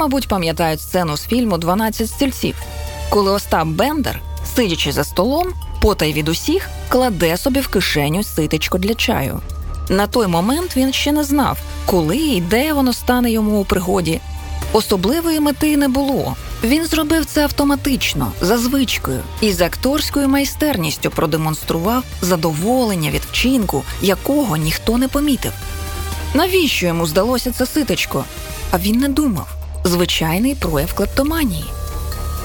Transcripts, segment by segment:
мабуть, пам'ятають сцену з фільму «12 стільців, коли Остап Бендер, сидячи за столом, потай від усіх, кладе собі в кишеню ситечко для чаю. На той момент він ще не знав, коли і де воно стане йому у пригоді. Особливої мети не було. Він зробив це автоматично, за звичкою і з акторською майстерністю продемонстрував задоволення від вчинку, якого ніхто не помітив. Навіщо йому здалося це ситочко? А він не думав звичайний прояв клептоманії.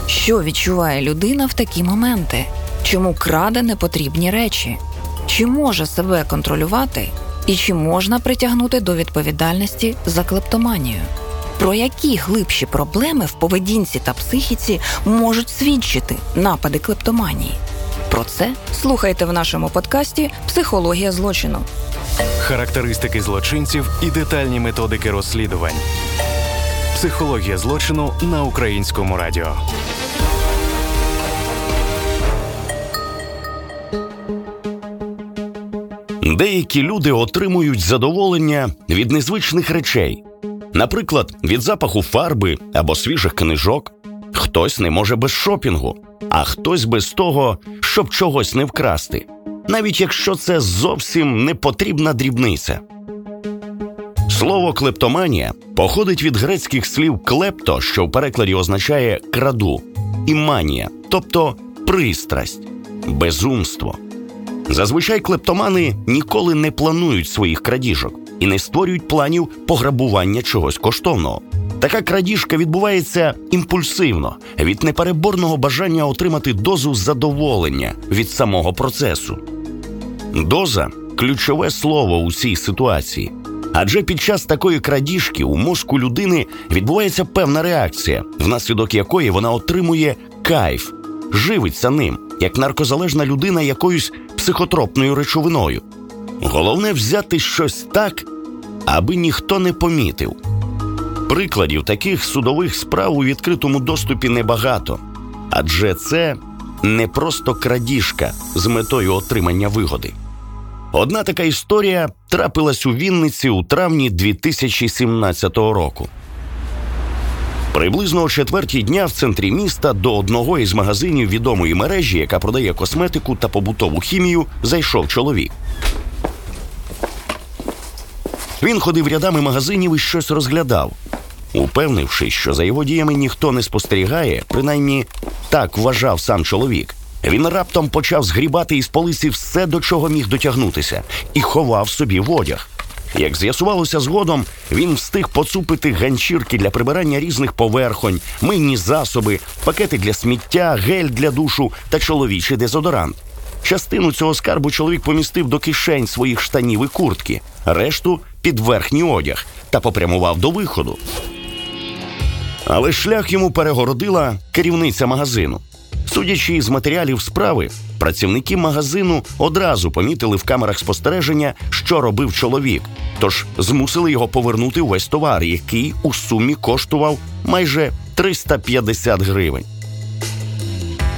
Що відчуває людина в такі моменти? Чому краде непотрібні речі? Чи може себе контролювати і чи можна притягнути до відповідальності за клептоманію? Про які глибші проблеми в поведінці та психіці можуть свідчити напади клептоманії? Про це слухайте в нашому подкасті Психологія злочину. Характеристики злочинців і детальні методики розслідувань. Психологія злочину на українському радіо. Деякі люди отримують задоволення від незвичних речей, наприклад, від запаху фарби або свіжих книжок. Хтось не може без шопінгу, а хтось без того, щоб чогось не вкрасти, навіть якщо це зовсім не потрібна дрібниця. Слово клептоманія походить від грецьких слів клепто, що в перекладі означає краду, і манія, тобто пристрасть, безумство. Зазвичай клептомани ніколи не планують своїх крадіжок і не створюють планів пограбування чогось коштовного. Така крадіжка відбувається імпульсивно від непереборного бажання отримати дозу задоволення від самого процесу. Доза ключове слово у цій ситуації. Адже під час такої крадіжки у мозку людини відбувається певна реакція, внаслідок якої вона отримує кайф, живиться ним, як наркозалежна людина якоюсь психотропною речовиною. Головне взяти щось так, аби ніхто не помітив. Прикладів таких судових справ у відкритому доступі небагато, адже це не просто крадіжка з метою отримання вигоди. Одна така історія трапилась у Вінниці у травні 2017 року. Приблизно о четвертій дня в центрі міста до одного із магазинів відомої мережі, яка продає косметику та побутову хімію, зайшов чоловік. Він ходив рядами магазинів і щось розглядав. Упевнившись, що за його діями ніхто не спостерігає, принаймні так вважав сам чоловік. Він раптом почав згрібати із полиці все, до чого міг дотягнутися, і ховав собі в одяг. Як з'ясувалося згодом, він встиг поцупити ганчірки для прибирання різних поверхонь, мийні засоби, пакети для сміття, гель для душу та чоловічий дезодорант. Частину цього скарбу чоловік помістив до кишень своїх штанів і куртки, решту під верхній одяг та попрямував до виходу. Але шлях йому перегородила керівниця магазину. Судячи з матеріалів справи, працівники магазину одразу помітили в камерах спостереження, що робив чоловік, тож змусили його повернути увесь товар, який у сумі коштував майже 350 гривень.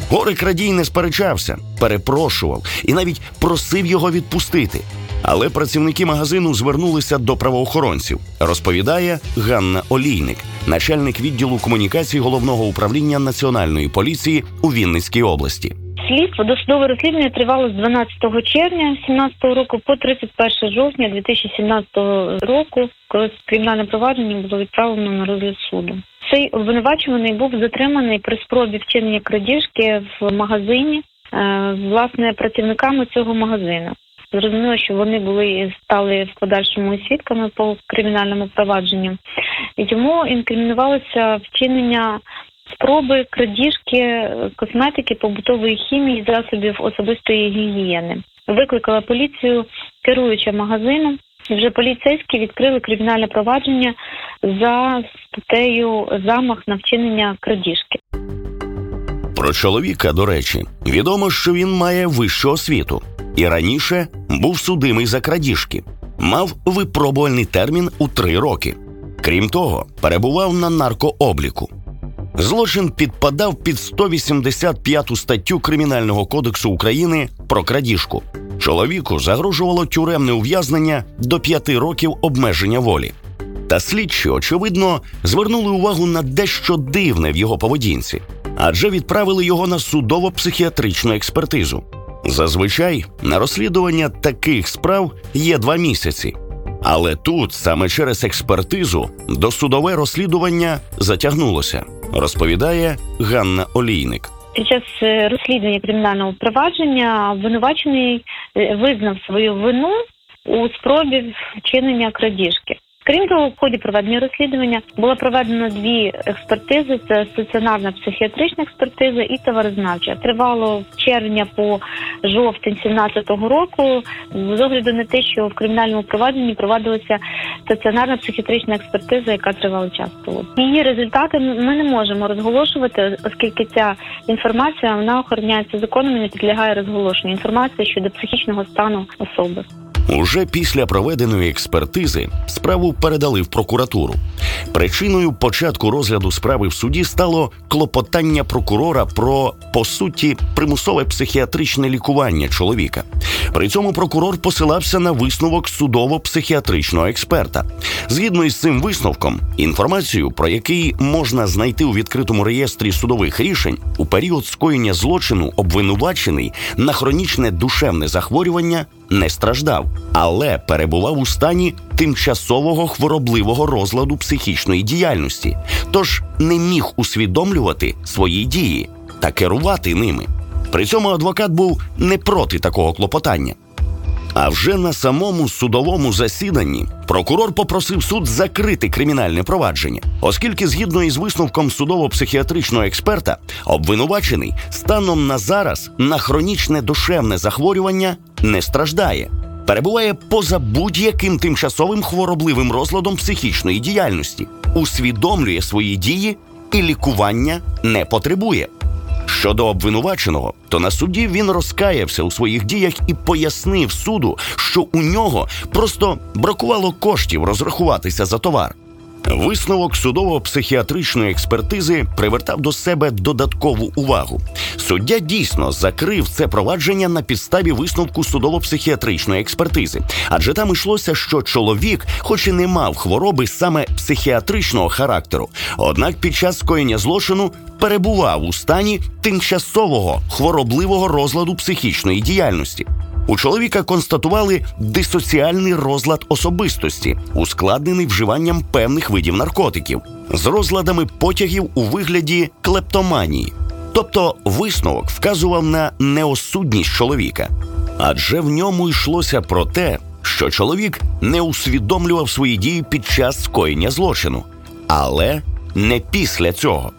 Гори крадій не сперечався, перепрошував і навіть просив його відпустити. Але працівники магазину звернулися до правоохоронців, розповідає Ганна Олійник, начальник відділу комунікації головного управління національної поліції у Вінницькій області. Слідство досудове розслідування тривало з 12 червня 2017 року по 31 жовтня 2017 року, коли кримінальне провадження було відправлено на розгляд суду. Цей обвинувачуваний був затриманий при спробі вчинення крадіжки в магазині е, власне працівниками цього магазину. Зрозуміло, що вони були стали в подальшому свідками по кримінальному провадженню, і тому інкримінувалося вчинення спроби крадіжки косметики, побутової хімії, засобів особистої гігієни. Викликала поліцію керуюча магазином. Вже поліцейські відкрили кримінальне провадження за статтею замах на вчинення крадіжки. Про чоловіка, до речі, відомо, що він має вищу освіту і раніше був судимий за крадіжки, мав випробувальний термін у три роки. Крім того, перебував на наркообліку. Злочин підпадав під 185 статтю Кримінального кодексу України про крадіжку. Чоловіку загрожувало тюремне ув'язнення до п'яти років обмеження волі. Та слідчі, очевидно, звернули увагу на дещо дивне в його поведінці, адже відправили його на судово-психіатричну експертизу. Зазвичай на розслідування таких справ є два місяці. Але тут, саме через експертизу, досудове розслідування затягнулося, розповідає Ганна Олійник. Під час е, розслідування кримінального провадження обвинувачений е, визнав свою вину у спробі вчинення крадіжки. Крім того, в ході проведення розслідування було проведено дві експертизи: це стаціонарна психіатрична експертиза і товарознавча. Тривало з червня по жовтень 17-го року. З огляду на те, що в кримінальному провадженні проводилася стаціонарна психіатрична експертиза, яка тривала час. Її результати ми не можемо розголошувати, оскільки ця інформація вона охороняється законом і не підлягає розголошенню. Інформація щодо психічного стану особи. Уже після проведеної експертизи справу передали в прокуратуру. Причиною початку розгляду справи в суді стало клопотання прокурора про по суті примусове психіатричне лікування чоловіка. При цьому прокурор посилався на висновок судово-психіатричного експерта. Згідно із цим висновком, інформацію, про який можна знайти у відкритому реєстрі судових рішень, у період скоєння злочину обвинувачений на хронічне душевне захворювання не страждав, але перебував у стані тимчасового хворобливого розладу психічної діяльності, тож не міг усвідомлювати свої дії та керувати ними. При цьому адвокат був не проти такого клопотання. А вже на самому судовому засіданні прокурор попросив суд закрити кримінальне провадження, оскільки, згідно із висновком судово-психіатричного експерта, обвинувачений станом на зараз на хронічне душевне захворювання не страждає, перебуває поза будь-яким тимчасовим хворобливим розладом психічної діяльності, усвідомлює свої дії і лікування не потребує. Щодо обвинуваченого, то на суді він розкаявся у своїх діях і пояснив суду, що у нього просто бракувало коштів розрахуватися за товар. Висновок судово-психіатричної експертизи привертав до себе додаткову увагу. Суддя дійсно закрив це провадження на підставі висновку судово-психіатричної експертизи, адже там йшлося, що чоловік, хоч і не мав хвороби саме психіатричного характеру, однак під час скоєння злочину перебував у стані тимчасового хворобливого розладу психічної діяльності. У чоловіка констатували дисоціальний розлад особистості, ускладнений вживанням певних видів наркотиків, з розладами потягів у вигляді клептоманії. Тобто висновок вказував на неосудність чоловіка, адже в ньому йшлося про те, що чоловік не усвідомлював свої дії під час скоєння злочину, але не після цього.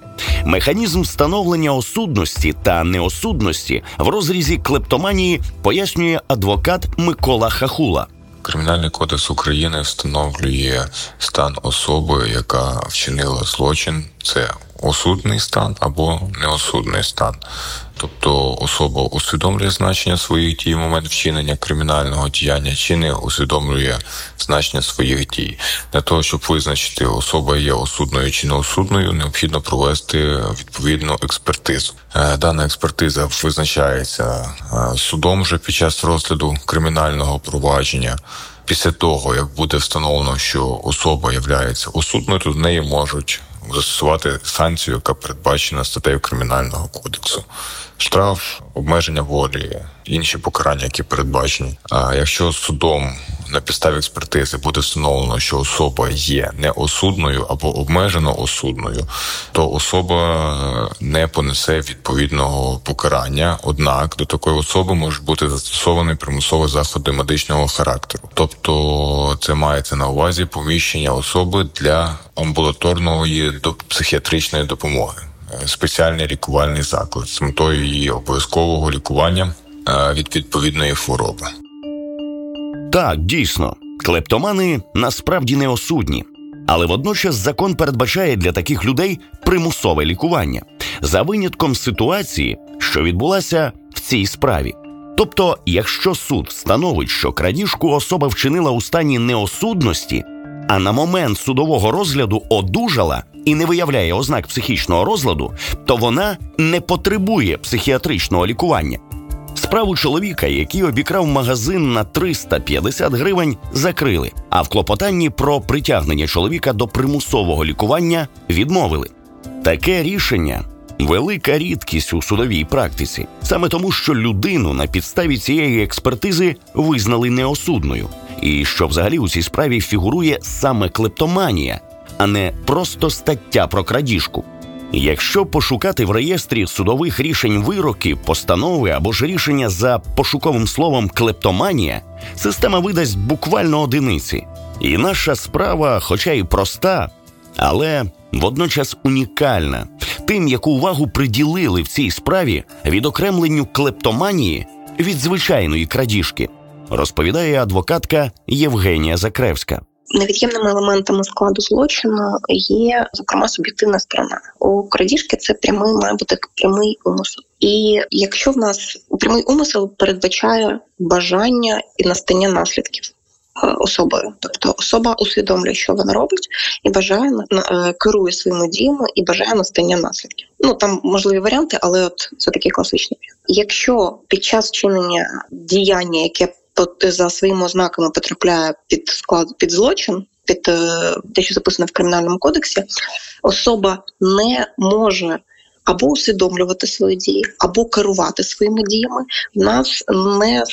Механізм встановлення осудності та неосудності в розрізі клептоманії пояснює адвокат Микола Хахула. Кримінальний кодекс України встановлює стан особи, яка вчинила злочин. Це осудний стан або неосудний стан. Тобто особа усвідомлює значення своїх дій в момент вчинення кримінального діяння чи не усвідомлює значення своїх дій. Для того, щоб визначити, особа є осудною чи неосудною, необхідно провести відповідну експертизу. Е, дана експертиза визначається е, судом вже під час розгляду кримінального провадження. Після того, як буде встановлено, що особа є осудною, то до неї можуть застосувати санкцію, яка передбачена статтею кримінального кодексу, штраф, обмеження волі, інші покарання, які передбачені. А якщо судом на підставі експертизи буде встановлено, що особа є неосудною або обмежено осудною, то особа е, не понесе відповідного покарання. Однак до такої особи можуть бути застосовані примусові заходи медичного характеру, тобто це мається на увазі поміщення особи для амбулаторної до психіатричної допомоги. Е, спеціальний лікувальний заклад з метою її обов'язкового лікування е, від відповідної хвороби. Так, дійсно, клептомани насправді не осудні, але водночас закон передбачає для таких людей примусове лікування за винятком ситуації, що відбулася в цій справі. Тобто, якщо суд встановить, що крадіжку особа вчинила у стані неосудності, а на момент судового розгляду одужала і не виявляє ознак психічного розладу, то вона не потребує психіатричного лікування Справу чоловіка, який обікрав магазин на 350 гривень, закрили. А в клопотанні про притягнення чоловіка до примусового лікування відмовили. Таке рішення велика рідкість у судовій практиці, саме тому, що людину на підставі цієї експертизи визнали неосудною, і що взагалі у цій справі фігурує саме клептоманія, а не просто стаття про крадіжку. Якщо пошукати в реєстрі судових рішень вироки, постанови або ж рішення за пошуковим словом клептоманія, система видасть буквально одиниці. І наша справа, хоча й проста, але водночас унікальна, тим, яку увагу приділили в цій справі відокремленню клептоманії від звичайної крадіжки, розповідає адвокатка Євгенія Закревська. Невід'ємними елементами складу злочину є зокрема суб'єктивна сторона. У крадіжки це прямий має бути прямий умисел. І якщо в нас прямий умисел передбачає бажання і настання наслідків. Е, особою, тобто особа усвідомлює, що вона робить, і бажає е, керує своїми діями і бажає настання наслідків. Ну там можливі варіанти, але от це такий класичний. Якщо під час чинення діяння, яке за своїми ознаками потрапляє під склад під злочин, під е, те, що записано в кримінальному кодексі, особа не може. Або усвідомлювати свої дії, або керувати своїми діями, в нас не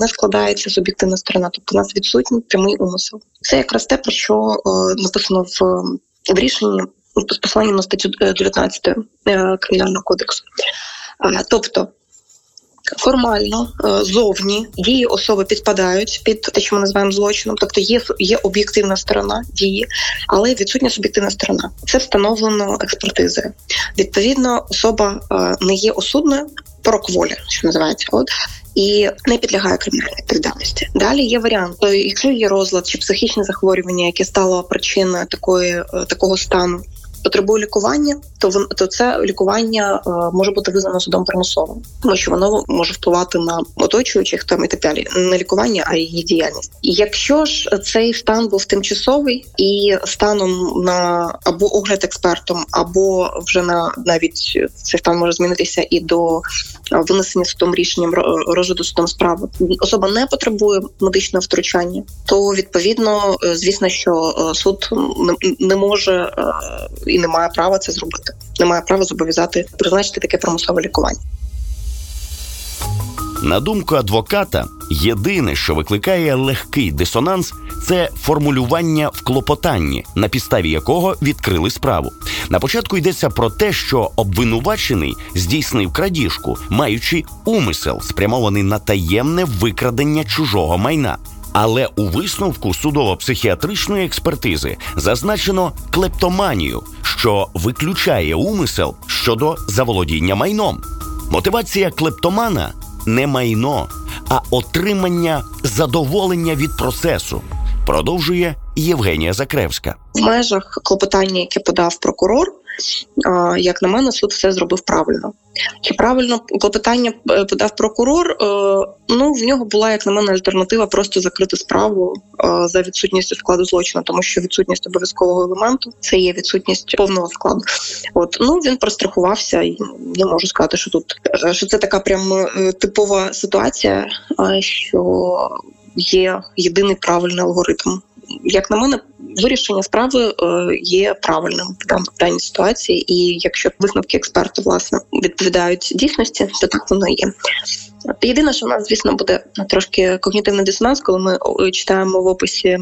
не складається суб'єктивна сторона, тобто у нас відсутній прямий умисел. Це якраз те, про що е, написано в в рішенні з посиланням на статтю 19 е, кримінального кодексу. Тобто Формально е, зовні дії особи підпадають під те, що ми називаємо злочином, тобто є є об'єктивна сторона дії, але відсутня суб'єктивна сторона. Це встановлено експертизою. Відповідно, особа е, не є осудною прокволі, що називається, от і не підлягає кримінальній відповідальності. Далі є варіант, то якщо є розлад чи психічне захворювання, яке стало причиною такої е, такого стану потребує лікування, то то це лікування е, може бути визнано судом примусовим, тому що воно може впливати на оточуючих там і так далі, не лікування, а її діяльність. Якщо ж цей стан був тимчасовий і станом на або огляд експертом, або вже на навіть цей стан може змінитися і до винесення судом рішенням розгляду судом справи, особа не потребує медичного втручання, то відповідно, е, звісно, що е, суд не може і не має права це зробити. Не має права зобов'язати призначити таке примусове лікування. На думку адвоката, єдине, що викликає легкий дисонанс, це формулювання в клопотанні, на підставі якого відкрили справу. На початку йдеться про те, що обвинувачений здійснив крадіжку, маючи умисел, спрямований на таємне викрадення чужого майна. Але у висновку судово-психіатричної експертизи зазначено клептоманію, що виключає умисел щодо заволодіння майном. Мотивація клептомана не майно, а отримання задоволення від процесу. Продовжує Євгенія Закревська в межах клопотання, яке подав прокурор як на мене, суд все зробив правильно. Чи правильно клопотання е, подав прокурор? Е, ну в нього була, як на мене, альтернатива просто закрити справу е, за відсутністю складу злочину, тому що відсутність обов'язкового елементу це є відсутність повного складу. От ну він прострахувався, і не можу сказати, що тут що це така прям типова ситуація, що є єдиний правильний алгоритм як на мене, вирішення справи е, є правильним в даній ситуації, і якщо висновки експерти власне відповідають дійсності, то так воно є. Єдине, що в нас, звісно, буде трошки когнітивний дисонанс, коли ми читаємо в описі.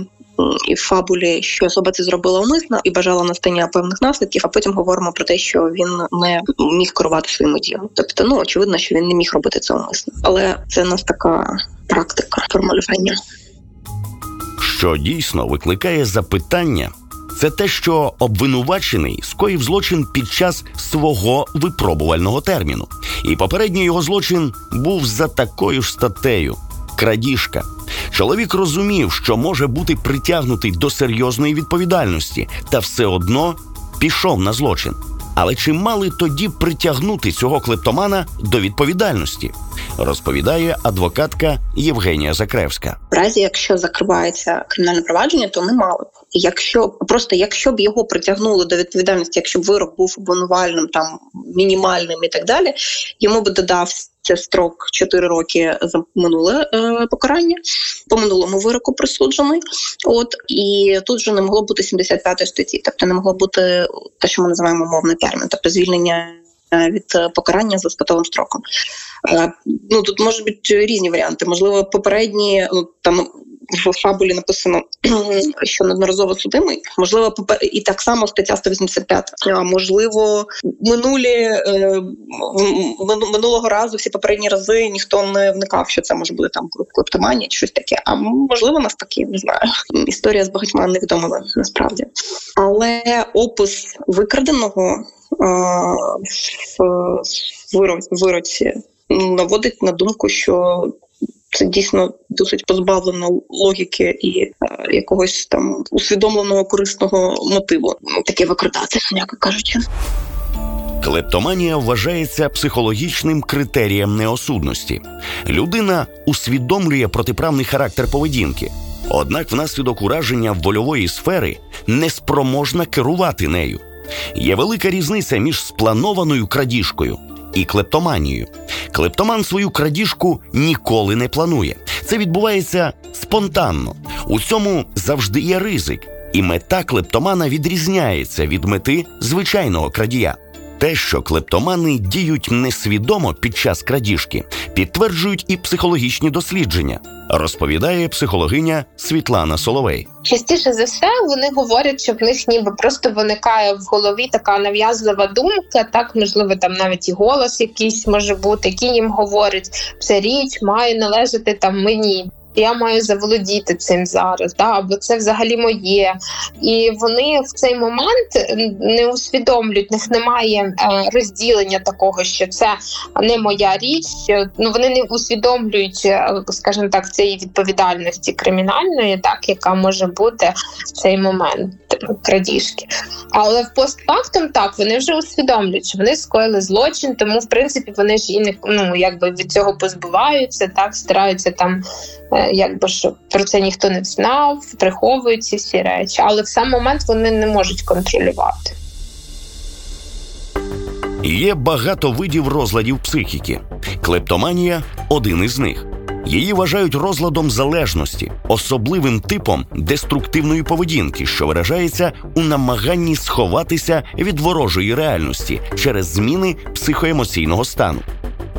І в фабулі, що особа це зробила умисно і бажала настання певних наслідків, а потім говоримо про те, що він не міг керувати своїми діями. Тобто, ну очевидно, що він не міг робити це умисно, але це у нас така практика формулювання що дійсно викликає запитання, це те, що обвинувачений скоїв злочин під час свого випробувального терміну, і попередній його злочин був за такою ж статтею крадіжка. Чоловік розумів, що може бути притягнутий до серйозної відповідальності, та все одно пішов на злочин. Але чи мали тоді притягнути цього клептомана до відповідальності? Розповідає адвокатка Євгенія Закревська. В разі, якщо закривається кримінальне провадження, то не мали б. Якщо просто якщо б його притягнули до відповідальності, якщо б вирок був обвинувальним, там мінімальним і так далі, йому би додав це строк 4 роки за минуле е, покарання по минулому вироку присуджений. От і тут вже не могло бути 75 статті, тобто не могло бути те, що ми називаємо мовний термін, тобто звільнення е, від покарання за спитовим строком. Е, ну тут можуть бути різні варіанти. Можливо, попередні ну там в фабулі написано, що неодноразово судимий. Можливо, і так само стаття 185. Можливо, минулі е, минулого разу, всі попередні рази ніхто не вникав, що це може бути там клептоманія чи щось таке. А можливо, навпаки, не знаю. Історія з багатьма невідомими насправді, але опис викраденого в вироці наводить на думку, що це дійсно досить позбавлено логіки і е, якогось там усвідомленого корисного мотиву. Таке викрадати, м'яко кажучи. Клептоманія вважається психологічним критерієм неосудності. Людина усвідомлює протиправний характер поведінки, однак, внаслідок ураження вольової сфери неспроможна керувати нею. Є велика різниця між спланованою крадіжкою і клептоманією. Клептоман свою крадіжку ніколи не планує. Це відбувається спонтанно. У цьому завжди є ризик, і мета клептомана відрізняється від мети звичайного крадія. Те, що клептомани діють несвідомо під час крадіжки, підтверджують і психологічні дослідження, розповідає психологиня Світлана Соловей. Частіше за все вони говорять, що в них ніби просто виникає в голові така нав'язлива думка, так можливо, там навіть і голос якийсь може бути, який їм говорить, ця річ має належати там мені я маю заволодіти цим зараз, да, або це взагалі моє. І вони в цей момент не усвідомлюють, в них немає е, розділення такого, що це не моя річ. Ну вони не усвідомлюють, е, скажімо так, цієї відповідальності кримінальної, так яка може бути в цей момент крадіжки. Але в постфактум так вони вже усвідомлюють, що вони скоїли злочин, тому в принципі вони ж і не ну якби від цього позбуваються, так стараються там. Е, якби ж про це ніхто не знав, приховують ці всі речі, але в сам момент вони не можуть контролювати. Є багато видів розладів психіки. Клептоманія один із них. Її вважають розладом залежності, особливим типом деструктивної поведінки, що виражається у намаганні сховатися від ворожої реальності через зміни психоемоційного стану.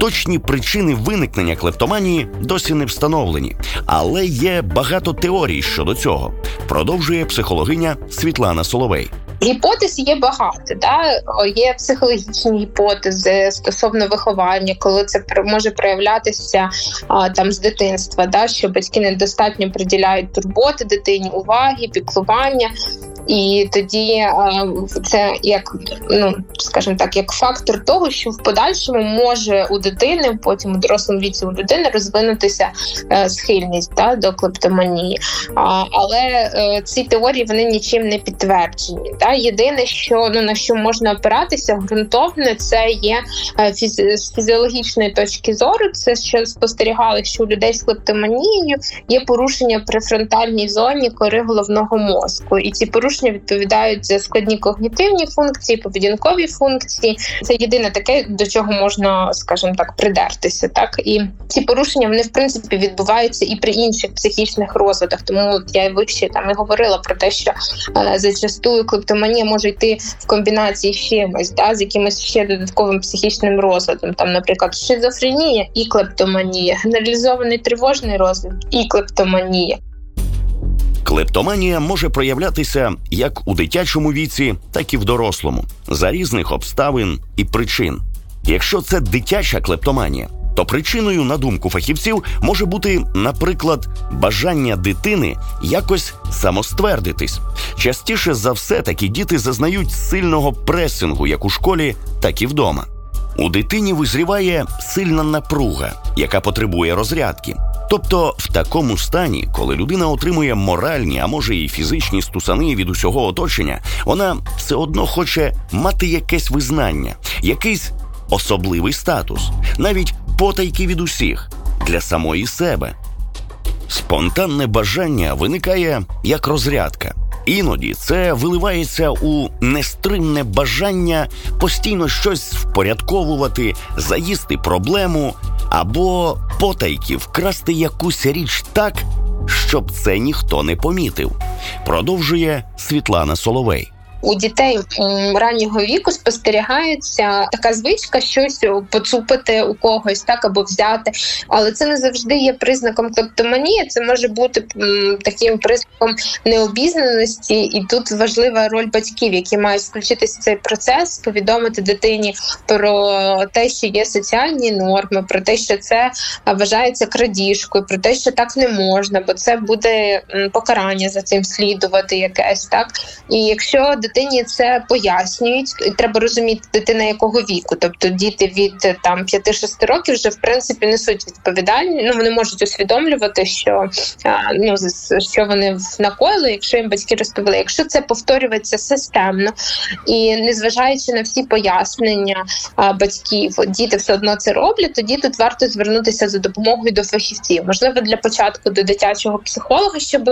Точні причини виникнення клептоманії досі не встановлені, але є багато теорій щодо цього. Продовжує психологиня Світлана Соловей. Гіпотез є багато. Да? Є психологічні гіпотези стосовно виховання, коли це може проявлятися а, там з дитинства, да? що батьки недостатньо приділяють турботи дитині, уваги, піклування. І тоді це як ну скажімо так, як фактор того, що в подальшому може у дитини, потім у дорослому віці у людини розвинутися е, схильність да, до клептоманії. Але е, ці теорії вони нічим не підтверджені. Да? Єдине, що ну на що можна опиратися ґрунтовно, це є е, фізи- з фізіологічної точки зору. Це що спостерігали, що у людей з клептоманією є порушення при фронтальній зоні кори головного мозку, і ці порушення відповідають за складні когнітивні функції, поведінкові функції. Це єдине таке, до чого можна, скажімо так, придертися. Так і ці порушення вони в принципі відбуваються і при інших психічних розвитах. Тому я вище там і говорила про те, що е, зачастую клептоманія може йти в комбінації з чимось, да, з якимось ще додатковим психічним розладом. Там, наприклад, шизофренія і клептоманія, генералізований тривожний розлад і клептоманія. Клептоманія може проявлятися як у дитячому віці, так і в дорослому, за різних обставин і причин. Якщо це дитяча клептоманія, то причиною, на думку фахівців, може бути, наприклад, бажання дитини якось самоствердитись. Частіше за все такі діти зазнають сильного пресингу як у школі, так і вдома. У дитині визріває сильна напруга, яка потребує розрядки. Тобто, в такому стані, коли людина отримує моральні, а може і фізичні стусани від усього оточення, вона все одно хоче мати якесь визнання, якийсь особливий статус, навіть потайки від усіх для самої себе. Спонтанне бажання виникає як розрядка. Іноді це виливається у нестримне бажання постійно щось впорядковувати, заїсти проблему або потайки вкрасти якусь річ так, щоб це ніхто не помітив. Продовжує Світлана Соловей у дітей раннього віку спостерігається така звичка щось поцупити у когось, так або взяти. Але це не завжди є признаком клептоманії. Це може бути таким признаком необізнаності, і тут важлива роль батьків, які мають включитися в цей процес, повідомити дитині про те, що є соціальні норми, про те, що це вважається крадіжкою, про те, що так не можна, бо це буде покарання за цим слідувати якесь так. І якщо дитині це пояснюють. Треба розуміти, дитина якого віку. Тобто діти від там 5-6 років вже в принципі несуть відповідальність. Ну вони можуть усвідомлювати, що ну що вони накоїли, якщо їм батьки розповіли. Якщо це повторюється системно і незважаючи на всі пояснення батьків, діти все одно це роблять. Тоді тут варто звернутися за допомогою до фахівців. Можливо, для початку до дитячого психолога, щоб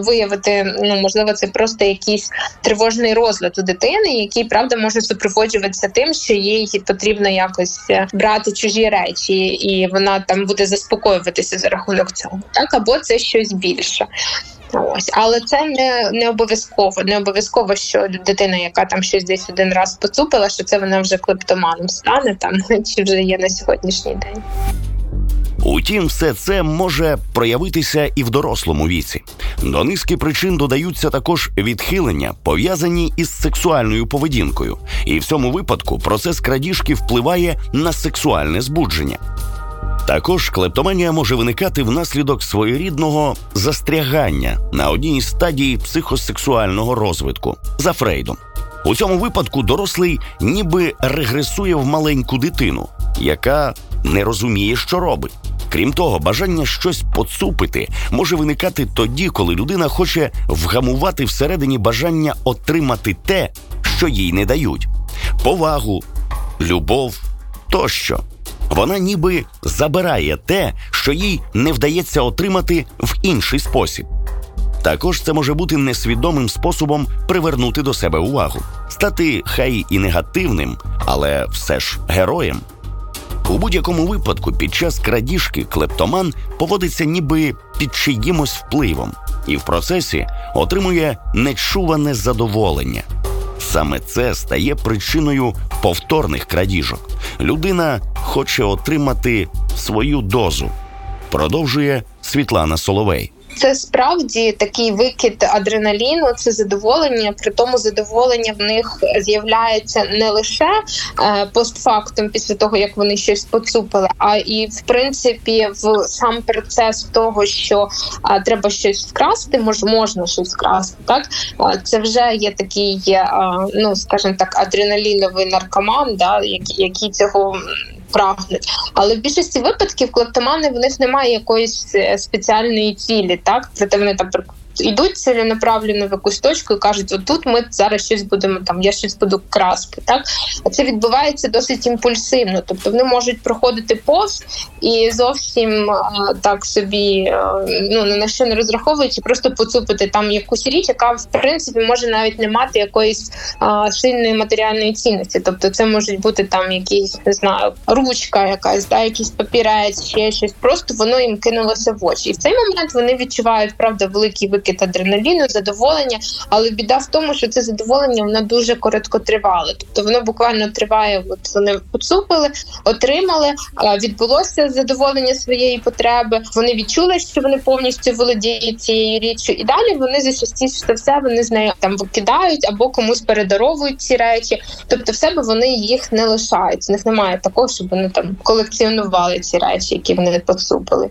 виявити, ну можливо, це просто якісь тривожні тривожний розлад у дитини, який правда може супроводжуватися тим, що їй потрібно якось е, брати чужі речі, і вона там буде заспокоюватися за рахунок цього, так або це щось більше. Ось, але це не не обов'язково. Не обов'язково, що дитина, яка там щось десь один раз поцупила, що це вона вже клептоманом стане там, чи вже є на сьогоднішній день. Утім, все це може проявитися і в дорослому віці. До низки причин додаються також відхилення, пов'язані із сексуальною поведінкою, і в цьому випадку процес крадіжки впливає на сексуальне збудження. Також клептоманія може виникати внаслідок своєрідного застрягання на одній із стадій психосексуального розвитку за Фрейдом. У цьому випадку дорослий ніби регресує в маленьку дитину, яка не розуміє, що робить. Крім того, бажання щось поцупити може виникати тоді, коли людина хоче вгамувати всередині бажання отримати те, що їй не дають: повагу, любов тощо. Вона ніби забирає те, що їй не вдається отримати в інший спосіб. Також це може бути несвідомим способом привернути до себе увагу, стати хай і негативним, але все ж героєм. У будь-якому випадку під час крадіжки клептоман поводиться ніби під чиїмось впливом, і в процесі отримує нечуване задоволення. Саме це стає причиною повторних крадіжок. Людина хоче отримати свою дозу. Продовжує Світлана Соловей. Це справді такий викид адреналіну, це задоволення. При тому задоволення в них з'являється не лише е, постфактум, після того як вони щось поцупили, а і в принципі в сам процес того, що е, треба щось вкрасти, мож, можна щось вкрасти. Так е, це вже є такий, ну скажімо так, адреналіновий наркоман, да, який цього прагнуть. Але в більшості випадків клептомани в них немає якоїсь е, спеціальної цілі, так це вони там йдуть ціленаправлено в якусь точку і кажуть, отут ми зараз щось будемо там, я щось буду красти. Так а це відбувається досить імпульсивно. Тобто вони можуть проходити повз і зовсім так собі ну на що не розраховуючи, просто поцупити там якусь річ, яка в принципі може навіть не мати якоїсь а, сильної матеріальної цінності. Тобто, це можуть бути там якісь не знаю, ручка, якась да, якийсь папірець, ще щось. Просто воно їм кинулося в очі. І в цей момент вони відчувають правда великий викид викид адреналіну, задоволення. Але біда в тому, що це задоволення воно дуже короткотривале. Тобто воно буквально триває. От вони поцупили, отримали, відбулося задоволення своєї потреби. Вони відчули, що вони повністю володіють цією річчю, і далі вони за частіше все вони з нею там викидають або комусь передаровують ці речі. Тобто, в себе вони їх не лишають. В них немає такого, щоб вони там колекціонували ці речі, які вони поцупили.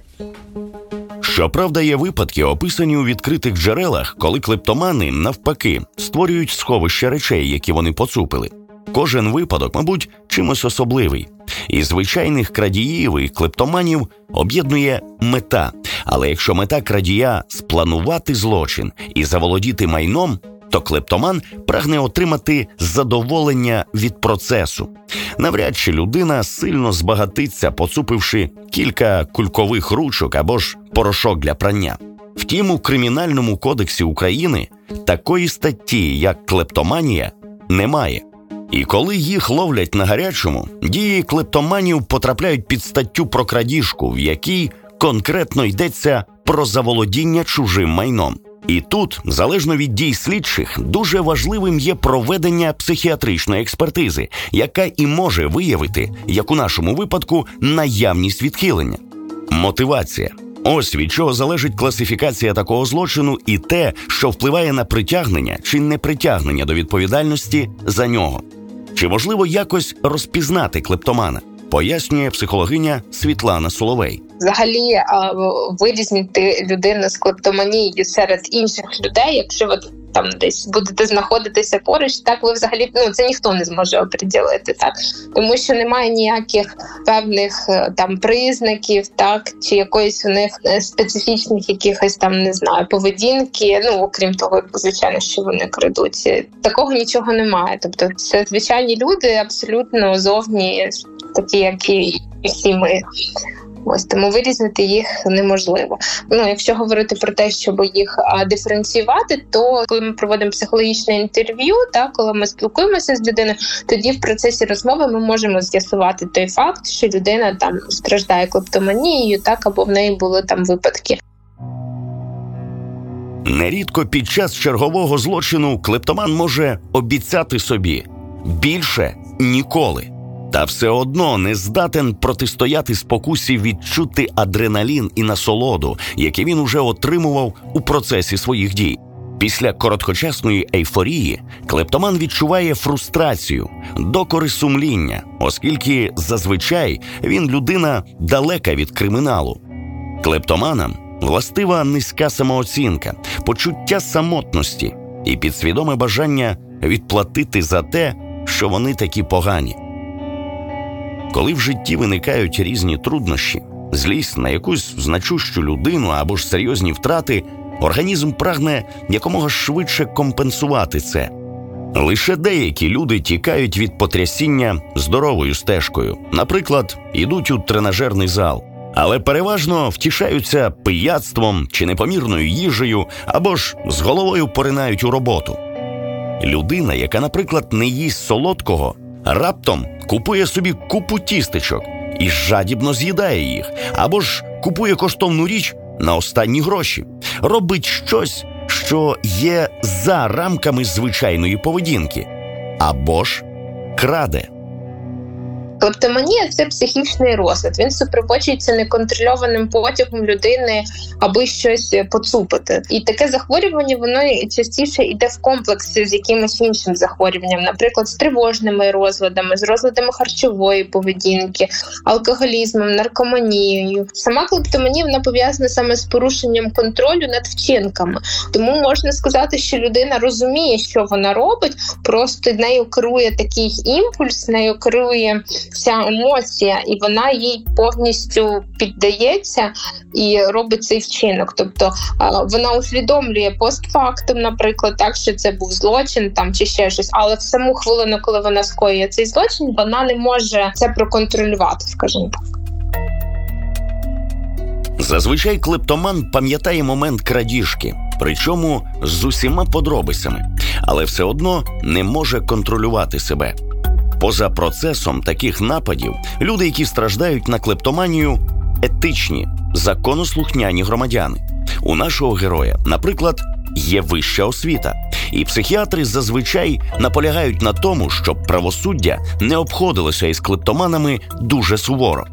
Щоправда, є випадки, описані у відкритих джерелах, коли клептомани навпаки створюють сховище речей, які вони поцупили. Кожен випадок, мабуть, чимось особливий. І звичайних крадіїв і клептоманів об'єднує мета. Але якщо мета крадія спланувати злочин і заволодіти майном, то клептоман прагне отримати задоволення від процесу. Навряд чи людина сильно збагатиться, поцупивши кілька кулькових ручок або ж порошок для прання. Втім, у кримінальному кодексі України такої статті, як клептоманія, немає. І коли їх ловлять на гарячому, дії клептоманів потрапляють під статтю про крадіжку, в якій конкретно йдеться про заволодіння чужим майном. І тут, залежно від дій слідчих, дуже важливим є проведення психіатричної експертизи, яка і може виявити, як у нашому випадку, наявність відхилення. Мотивація. Ось від чого залежить класифікація такого злочину і те, що впливає на притягнення чи непритягнення до відповідальності за нього. Чи можливо якось розпізнати клептомана? Пояснює психологиня Світлана Соловей. Взагалі вирізнити людину з клептоманією серед інших людей, якщо от там десь будете знаходитися поруч, так ви взагалі ну це ніхто не зможе оприділити, так тому що немає ніяких певних е, там признаків, так чи якоїсь у них е, специфічних якихось там не знаю поведінки. Ну окрім того, звичайно, що вони крадуть. Такого нічого немає. Тобто, це звичайні люди абсолютно зовні такі, як і всі ми. Ось тому вирізнити їх неможливо. Ну, якщо говорити про те, щоб їх а, диференціювати, то коли ми проводимо психологічне інтерв'ю, так коли ми спілкуємося з людиною, тоді в процесі розмови ми можемо з'ясувати той факт, що людина там страждає клептоманією, так або в неї були там випадки. Нерідко під час чергового злочину клептоман може обіцяти собі більше ніколи та все одно не здатен протистояти спокусі відчути адреналін і насолоду, які він уже отримував у процесі своїх дій. Після короткочасної ейфорії клептоман відчуває фрустрацію, докори сумління, оскільки зазвичай він людина далека від криміналу. Клептоманам властива низька самооцінка, почуття самотності і підсвідоме бажання відплатити за те, що вони такі погані. Коли в житті виникають різні труднощі, злість на якусь значущу людину або ж серйозні втрати, організм прагне якомога швидше компенсувати це. Лише деякі люди тікають від потрясіння здоровою стежкою, наприклад, йдуть у тренажерний зал, але переважно втішаються пияцтвом чи непомірною їжею або ж з головою поринають у роботу. Людина, яка, наприклад, не їсть солодкого, раптом купує собі купу тістечок і жадібно з'їдає їх, або ж купує коштовну річ на останні гроші, робить щось, що є за рамками звичайної поведінки, або ж краде. Клептоманія це психічний розлад. Він супроводжується неконтрольованим потягом людини, аби щось поцупити. І таке захворювання воно частіше йде в комплексі з якимось іншим захворюванням, наприклад, з тривожними розладами, з розладами харчової поведінки, алкоголізмом, наркоманією. Сама клептоманія вона пов'язана саме з порушенням контролю над вчинками. Тому можна сказати, що людина розуміє, що вона робить, просто нею керує такий імпульс, нею керує ця емоція, і вона їй повністю піддається і робить цей вчинок. Тобто вона усвідомлює постфактум, наприклад, так що це був злочин там чи ще щось, але в саму хвилину, коли вона скоює цей злочин, вона не може це проконтролювати, скажімо так. Зазвичай клептоман пам'ятає момент крадіжки, причому з усіма подробицями, але все одно не може контролювати себе. Поза процесом таких нападів люди, які страждають на клептоманію, етичні, законослухняні громадяни. У нашого героя, наприклад, є вища освіта, і психіатри зазвичай наполягають на тому, щоб правосуддя не обходилося із клептоманами дуже суворо.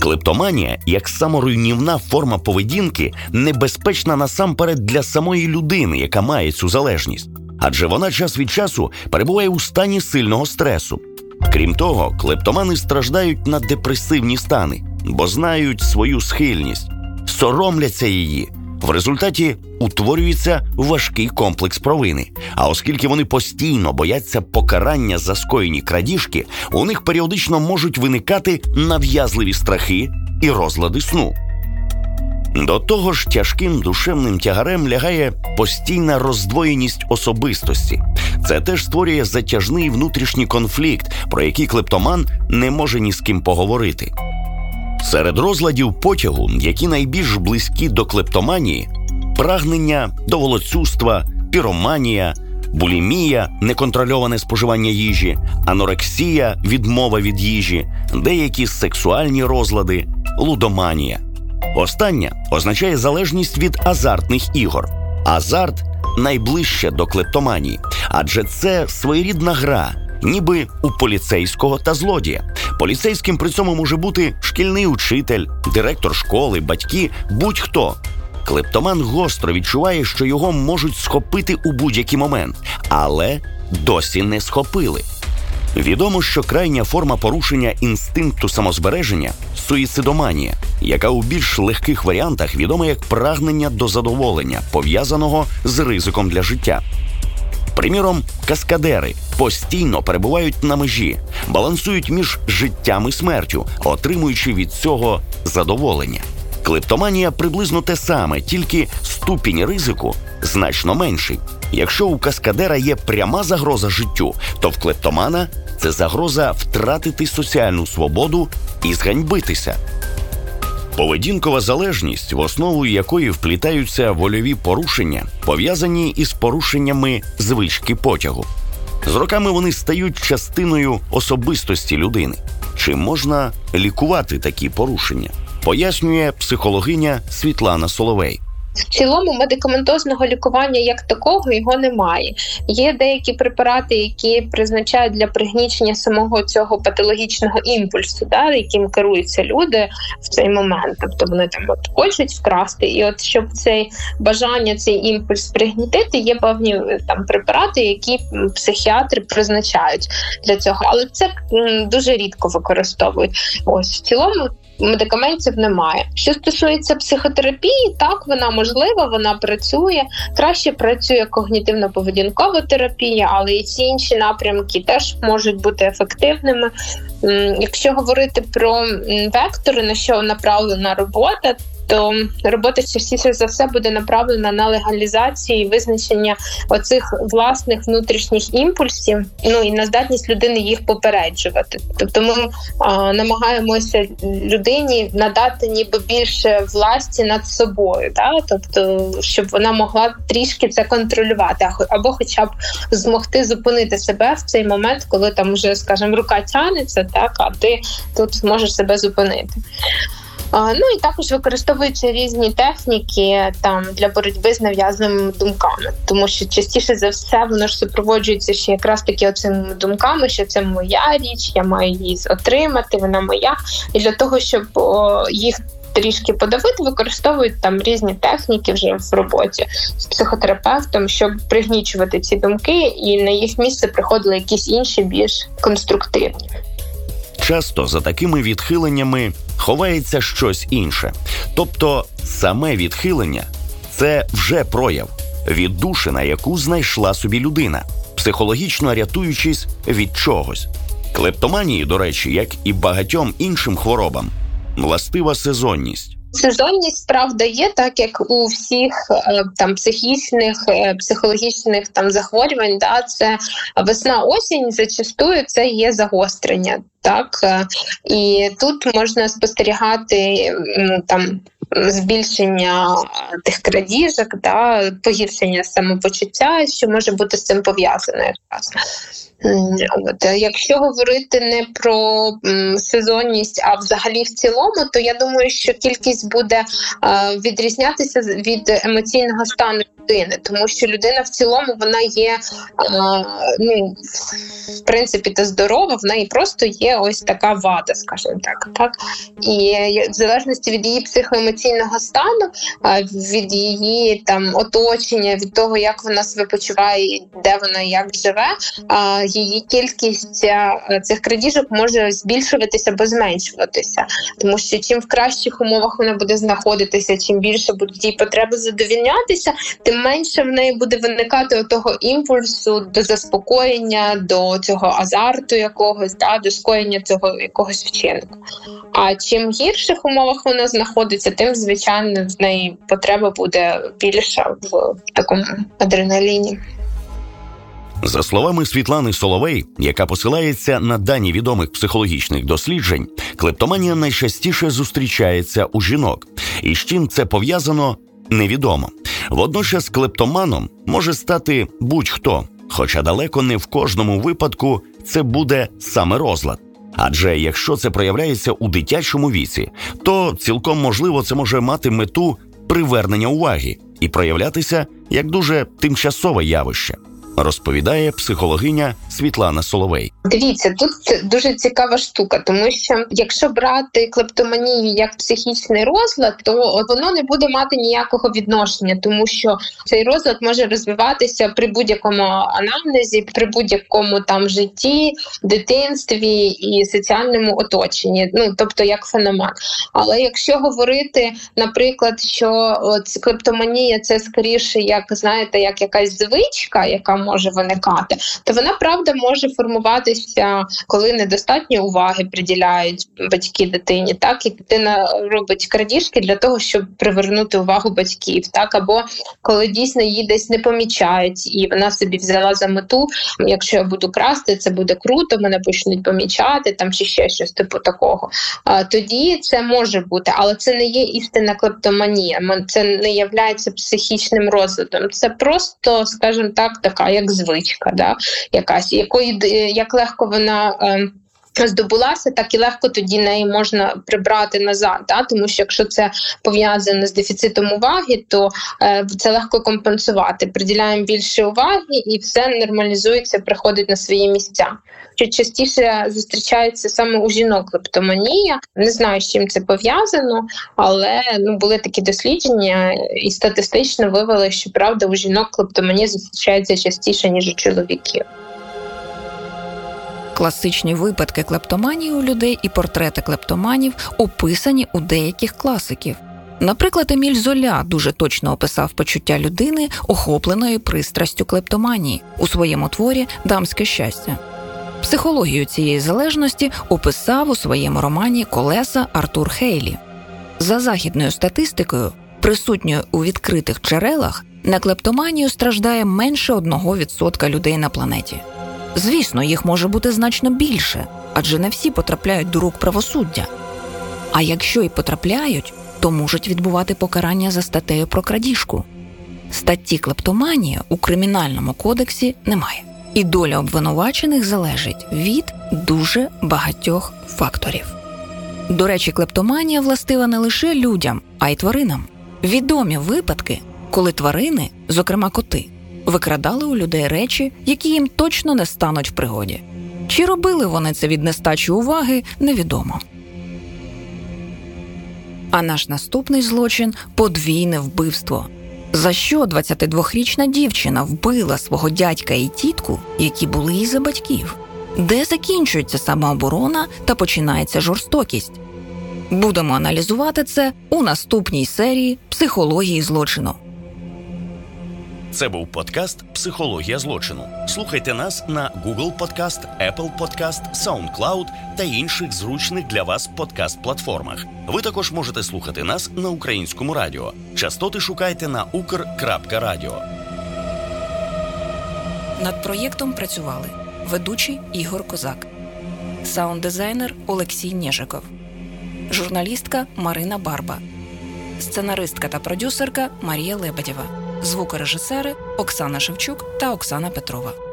Клептоманія, як саморуйнівна форма поведінки, небезпечна насамперед для самої людини, яка має цю залежність, адже вона час від часу перебуває у стані сильного стресу. Крім того, клептомани страждають на депресивні стани, бо знають свою схильність, соромляться її. В результаті утворюється важкий комплекс провини. А оскільки вони постійно бояться покарання за скоєні крадіжки, у них періодично можуть виникати нав'язливі страхи і розлади сну. До того ж, тяжким душевним тягарем лягає постійна роздвоєність особистості. Це теж створює затяжний внутрішній конфлікт, про який клептоман не може ні з ким поговорити. Серед розладів потягу, які найбільш близькі до клептоманії, прагнення до волоцюства, піроманія, булімія, неконтрольоване споживання їжі, анорексія, відмова від їжі, деякі сексуальні розлади, лудоманія. Остання означає залежність від азартних ігор. Азарт найближче до клептоманії, адже це своєрідна гра, ніби у поліцейського та злодія. Поліцейським при цьому може бути шкільний учитель, директор школи, батьки, будь-хто. Клептоман гостро відчуває, що його можуть схопити у будь-який момент, але досі не схопили. Відомо, що крайня форма порушення інстинкту самозбереження суїцидоманія, яка у більш легких варіантах відома як прагнення до задоволення, пов'язаного з ризиком для життя. Приміром, каскадери постійно перебувають на межі, балансують між життям і смертю, отримуючи від цього задоволення. Клептоманія приблизно те саме, тільки ступінь ризику значно менший. Якщо у каскадера є пряма загроза життю, то в клептомана це загроза втратити соціальну свободу і зганьбитися. Поведінкова залежність, в основу якої вплітаються вольові порушення, пов'язані із порушеннями звички потягу. З роками вони стають частиною особистості людини. Чи можна лікувати такі порушення? Пояснює психологиня Світлана Соловей. В цілому медикаментозного лікування як такого його немає. Є деякі препарати, які призначають для пригнічення самого цього патологічного імпульсу, да, яким керуються люди в цей момент. Тобто вони там от хочуть вкрасти, і от щоб цей бажання, цей імпульс пригнітити, є певні там препарати, які психіатри призначають для цього, але це дуже рідко використовують. Ось в цілому медикаментів немає. Що стосується психотерапії, так вона можлива, вона працює. Краще працює когнітивно-поведінкова терапія, але і ці інші напрямки теж можуть бути ефективними. Якщо говорити про вектори, на що направлена робота, то робота частіше за все буде направлена на легалізацію і визначення оцих власних внутрішніх імпульсів, ну і на здатність людини їх попереджувати. Тобто, ми а, намагаємося людині надати ніби більше власті над собою, да? тобто, щоб вона могла трішки це контролювати, або, хоча б змогти зупинити себе в цей момент, коли там вже, скажімо, рука тянеться, так а ти тут можеш себе зупинити. Ну і також використовуються різні техніки там для боротьби з нав'язаними думками, тому що частіше за все воно ж супроводжується ще якраз таки оцими думками, що це моя річ, я маю її отримати, вона моя. І для того, щоб о, їх трішки подавити, використовують там різні техніки вже в роботі з психотерапевтом, щоб пригнічувати ці думки, і на їх місце приходили якісь інші більш конструктивні. Часто за такими відхиленнями ховається щось інше. Тобто саме відхилення це вже прояв, віддушина, яку знайшла собі людина, психологічно рятуючись від чогось. Клептоманії, до речі, як і багатьом іншим хворобам, властива сезонність. Сезонність правда є, так як у всіх е, там психічних, е, психологічних там захворювань, да, це весна осінь зачастую це є загострення. Так е, і тут можна спостерігати там збільшення тих крадіжок, да, погіршення самопочуття, що може бути з цим пов'язане якраз. От, Якщо говорити не про сезонність, а взагалі в цілому, то я думаю, що кількість буде е, відрізнятися від емоційного стану людини, тому що людина в цілому вона є е, ну, в принципі та здорова, в неї просто є ось така вада, скажімо так. так? І в залежності від її психоемоційного стану, е, від її там оточення, від того, як вона себе почуває, де вона як живе. Е, її кількість цих крадіжок може збільшуватися або зменшуватися, тому що чим в кращих умовах вона буде знаходитися, чим більше будуть її потреби задовільнятися, тим менше в неї буде виникати того імпульсу до заспокоєння, до цього азарту якогось, да, до скоєння цього якогось вчинку. А чим гірших умовах вона знаходиться, тим звичайно в неї потреба буде більша в такому адреналіні. За словами Світлани Соловей, яка посилається на дані відомих психологічних досліджень, клептоманія найчастіше зустрічається у жінок, і з чим це пов'язано, невідомо. Водночас клептоманом може стати будь-хто. Хоча далеко не в кожному випадку це буде саме розлад. Адже якщо це проявляється у дитячому віці, то цілком можливо це може мати мету привернення уваги і проявлятися як дуже тимчасове явище розповідає психологиня Світлана Соловей. Дивіться, тут дуже цікава штука, тому що якщо брати клептоманію як психічний розлад, то воно не буде мати ніякого відношення, тому що цей розлад може розвиватися при будь-якому анамнезі, при будь-якому там житті, дитинстві і соціальному оточенні, ну тобто як феномен. Але якщо говорити, наприклад, що от клептоманія це скоріше, як знаєте, як якась звичка, яка може виникати, то вона правда може формуватися, коли недостатньо уваги приділяють батьки дитині, так і дитина робить крадіжки для того, щоб привернути увагу батьків, так або коли дійсно її десь не помічають, і вона собі взяла за мету. Якщо я буду красти, це буде круто, мене почнуть помічати там чи ще щось типу такого. А, Тоді це може бути, але це не є істинна клептоманія. Це не являється психічним розладом. Це просто, скажімо так, така як звичка, да, якась якої як легко вона. Е, Здобулася, так і легко тоді неї можна прибрати назад, да? тому що якщо це пов'язане з дефіцитом уваги, то е, це легко компенсувати. Приділяємо більше уваги, і все нормалізується, приходить на свої місця. Що частіше зустрічається саме у жінок клептоманія. Не знаю, з чим це пов'язано, але ну були такі дослідження, і статистично вивели, що правда у жінок клептоманія зустрічається частіше ніж у чоловіків. Класичні випадки клептоманії у людей і портрети клептоманів описані у деяких класиків. Наприклад, Еміль Золя дуже точно описав почуття людини, охопленої пристрастю клептоманії у своєму творі Дамське щастя. Психологію цієї залежності описав у своєму романі Колеса Артур Хейлі. За західною статистикою, присутньою у відкритих джерелах, на клептоманію страждає менше 1% людей на планеті. Звісно, їх може бути значно більше, адже не всі потрапляють до рук правосуддя. А якщо й потрапляють, то можуть відбувати покарання за статтею про крадіжку. Статті клептоманія у кримінальному кодексі немає, і доля обвинувачених залежить від дуже багатьох факторів. До речі, клептоманія властива не лише людям, а й тваринам. Відомі випадки, коли тварини, зокрема коти, викрадали у людей речі, які їм точно не стануть в пригоді. Чи робили вони це від нестачі уваги, невідомо. А наш наступний злочин подвійне вбивство. За що 22-річна дівчина вбила свого дядька і тітку, які були її за батьків, де закінчується самооборона та починається жорстокість? Будемо аналізувати це у наступній серії психології злочину. Це був подкаст Психологія злочину. Слухайте нас на Google Podcast, Apple Podcast, SoundCloud та інших зручних для вас подкаст-платформах. Ви також можете слухати нас на українському радіо. Частоти шукайте на ukr.radio. Над проєктом працювали ведучий Ігор Козак, саунд-дизайнер Олексій Нєжиков, журналістка Марина Барба, сценаристка та продюсерка Марія Лебедєва звукорежисери Оксана Шевчук та Оксана Петрова.